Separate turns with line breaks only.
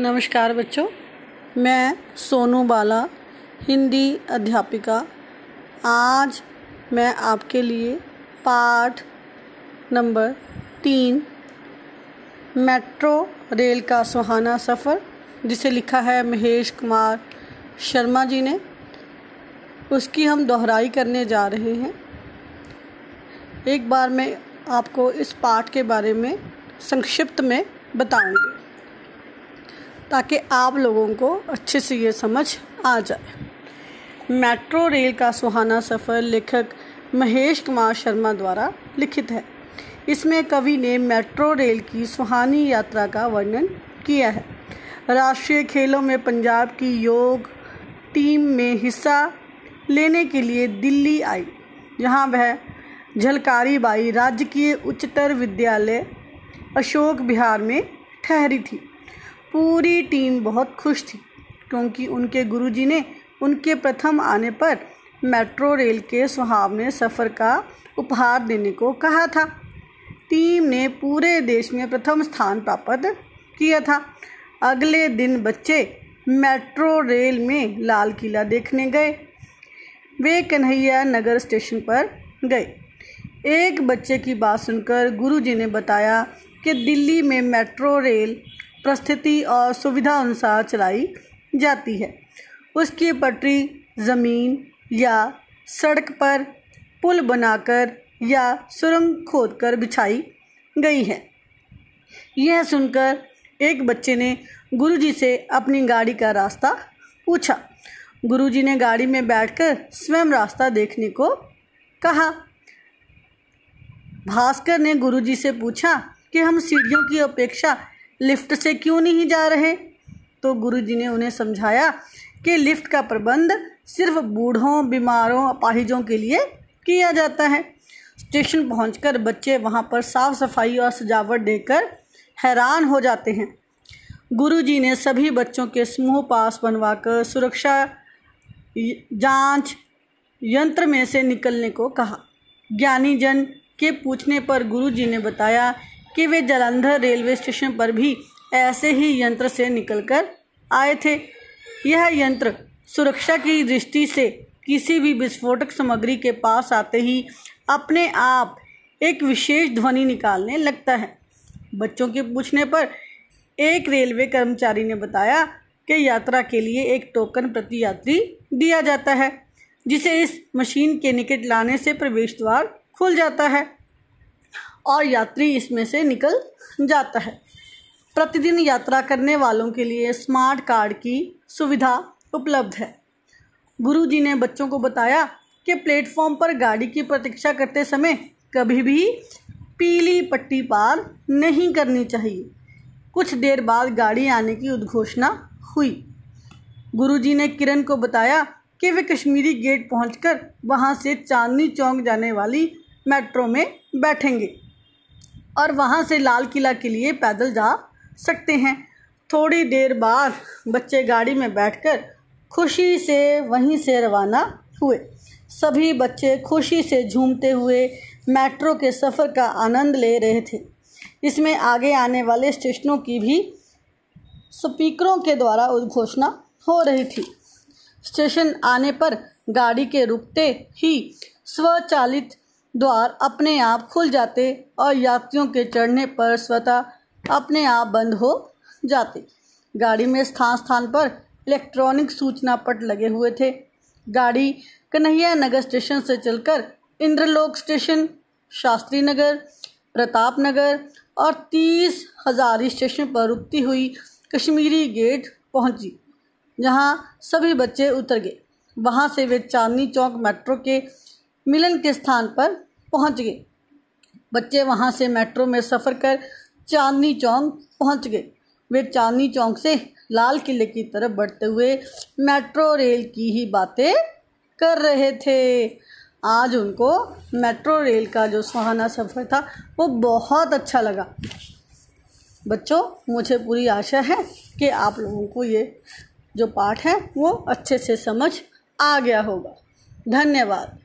नमस्कार बच्चों, मैं सोनू बाला, हिंदी अध्यापिका। आज मैं आपके लिए पाठ नंबर तीन, मेट्रो रेल का सुहाना सफ़र, जिसे लिखा है महेश कुमार शर्मा जी ने, उसकी हम दोहराई करने जा रहे हैं। एक बार मैं आपको इस पाठ के बारे में संक्षिप्त में बताऊँगी। ताकि आप लोगों को अच्छे से ये समझ आ जाए। मेट्रो रेल का सुहाना सफ़र लेखक महेश कुमार शर्मा द्वारा लिखित है। इसमें कवि ने मेट्रो रेल की सुहानी यात्रा का वर्णन किया है। राष्ट्रीय खेलों में पंजाब की योग टीम में हिस्सा लेने के लिए दिल्ली आई। जहाँ वह झलकारी बाई राजकीय उच्चतर विद्यालय अशोक बिहार में ठहरी थी। पूरी टीम बहुत खुश थी, क्योंकि उनके गुरुजी ने उनके प्रथम आने पर मेट्रो रेल के सुहावने सफ़र का उपहार देने को कहा था। टीम ने पूरे देश में प्रथम स्थान प्राप्त किया था। अगले दिन बच्चे मेट्रो रेल में लाल किला देखने गए। वे कन्हैया नगर स्टेशन पर गए। एक बच्चे की बात सुनकर गुरुजी ने बताया कि दिल्ली में मेट्रो रेल परिस्थिति और सुविधा अनुसार चलाई जाती है। उसकी पटरी, ज़मीन या सड़क पर पुल बनाकर या सुरंग खोदकर बिछाई गई है। यह सुनकर एक बच्चे ने गुरुजी से अपनी गाड़ी का रास्ता पूछा। गुरुजी ने गाड़ी में बैठकर स्वयं रास्ता देखने को कहा। भास्कर ने गुरुजी से पूछा कि हम सीढ़ियों की अपेक्षा लिफ्ट से क्यों नहीं जा रहे? तो गुरुजी ने उन्हें समझाया कि लिफ्ट का प्रबंध सिर्फ़ बूढ़ों, बीमारों, अपाहिजों के लिए किया जाता है। स्टेशन पहुंचकर बच्चे वहाँ पर साफ़ सफ़ाई और सजावट देकर हैरान हो जाते हैं। गुरुजी ने सभी बच्चों के समूह पास बनवाकर सुरक्षा जाँच यंत्र में से निकलने को कहा। ज्ञानी जन के पूछने पर गुरुजी ने बताया कि वे जलंधर रेलवे स्टेशन पर भी ऐसे ही यंत्र से निकलकर आए थे। यह यंत्र सुरक्षा की दृष्टि से किसी भी विस्फोटक सामग्री के पास आते ही अपने आप एक विशेष ध्वनि निकालने लगता है। बच्चों के पूछने पर एक रेलवे कर्मचारी ने बताया कि यात्रा के लिए एक टोकन प्रति यात्री दिया जाता है, जिसे इस मशीन के निकट लाने से प्रवेश द्वार खुल जाता है। और यात्री इसमें से निकल जाता है। प्रतिदिन यात्रा करने वालों के लिए स्मार्ट कार्ड की सुविधा उपलब्ध है। गुरुजी ने बच्चों को बताया कि प्लेटफॉर्म पर गाड़ी की प्रतीक्षा करते समय कभी भी पीली पट्टी पार नहीं करनी चाहिए। कुछ देर बाद गाड़ी आने की उद्घोषणा हुई। गुरुजी ने किरण को बताया कि वे कश्मीरी गेट पहुंचकर वहाँ से चांदनी चौक जाने वाली मेट्रो में बैठेंगे। और वहाँ से लाल किला के लिए पैदल जा सकते हैं। थोड़ी देर बाद बच्चे गाड़ी में बैठकर खुशी से वहीं से रवाना हुए। सभी बच्चे खुशी से झूमते हुए मेट्रो के सफ़र का आनंद ले रहे थे। इसमें आगे आने वाले स्टेशनों की भी स्पीकरों के द्वारा उद्घोषणा हो रही थी। स्टेशन आने पर गाड़ी के रुकते ही स्वचालित द्वार अपने आप खुल जाते और यात्रियों के चढ़ने पर स्वतः अपने आप बंद हो जाते। गाड़ी में स्थान स्थान पर इलेक्ट्रॉनिक सूचना पट लगे हुए थे। गाड़ी कन्हैया नगर स्टेशन से चलकर इंद्रलोक स्टेशन, शास्त्री नगर, प्रताप नगर और तीस हज़ारी स्टेशन पर रुकती हुई कश्मीरी गेट पहुँची, जहाँ सभी बच्चे उतर गए। वहाँ से वे चांदनी चौक मेट्रो के मिलन के स्थान पर पहुँच गए। बच्चे वहाँ से मेट्रो में सफ़र कर चांदनी चौक पहुँच गए। वे चांदनी चौक से लाल किले की तरफ़ बढ़ते हुए मेट्रो रेल की ही बातें कर रहे थे। आज उनको मेट्रो रेल का जो सुहाना सफ़र था, वो बहुत अच्छा लगा। बच्चों, मुझे पूरी आशा है कि आप लोगों को ये जो पाठ है, वो अच्छे से समझ आ गया होगा। धन्यवाद।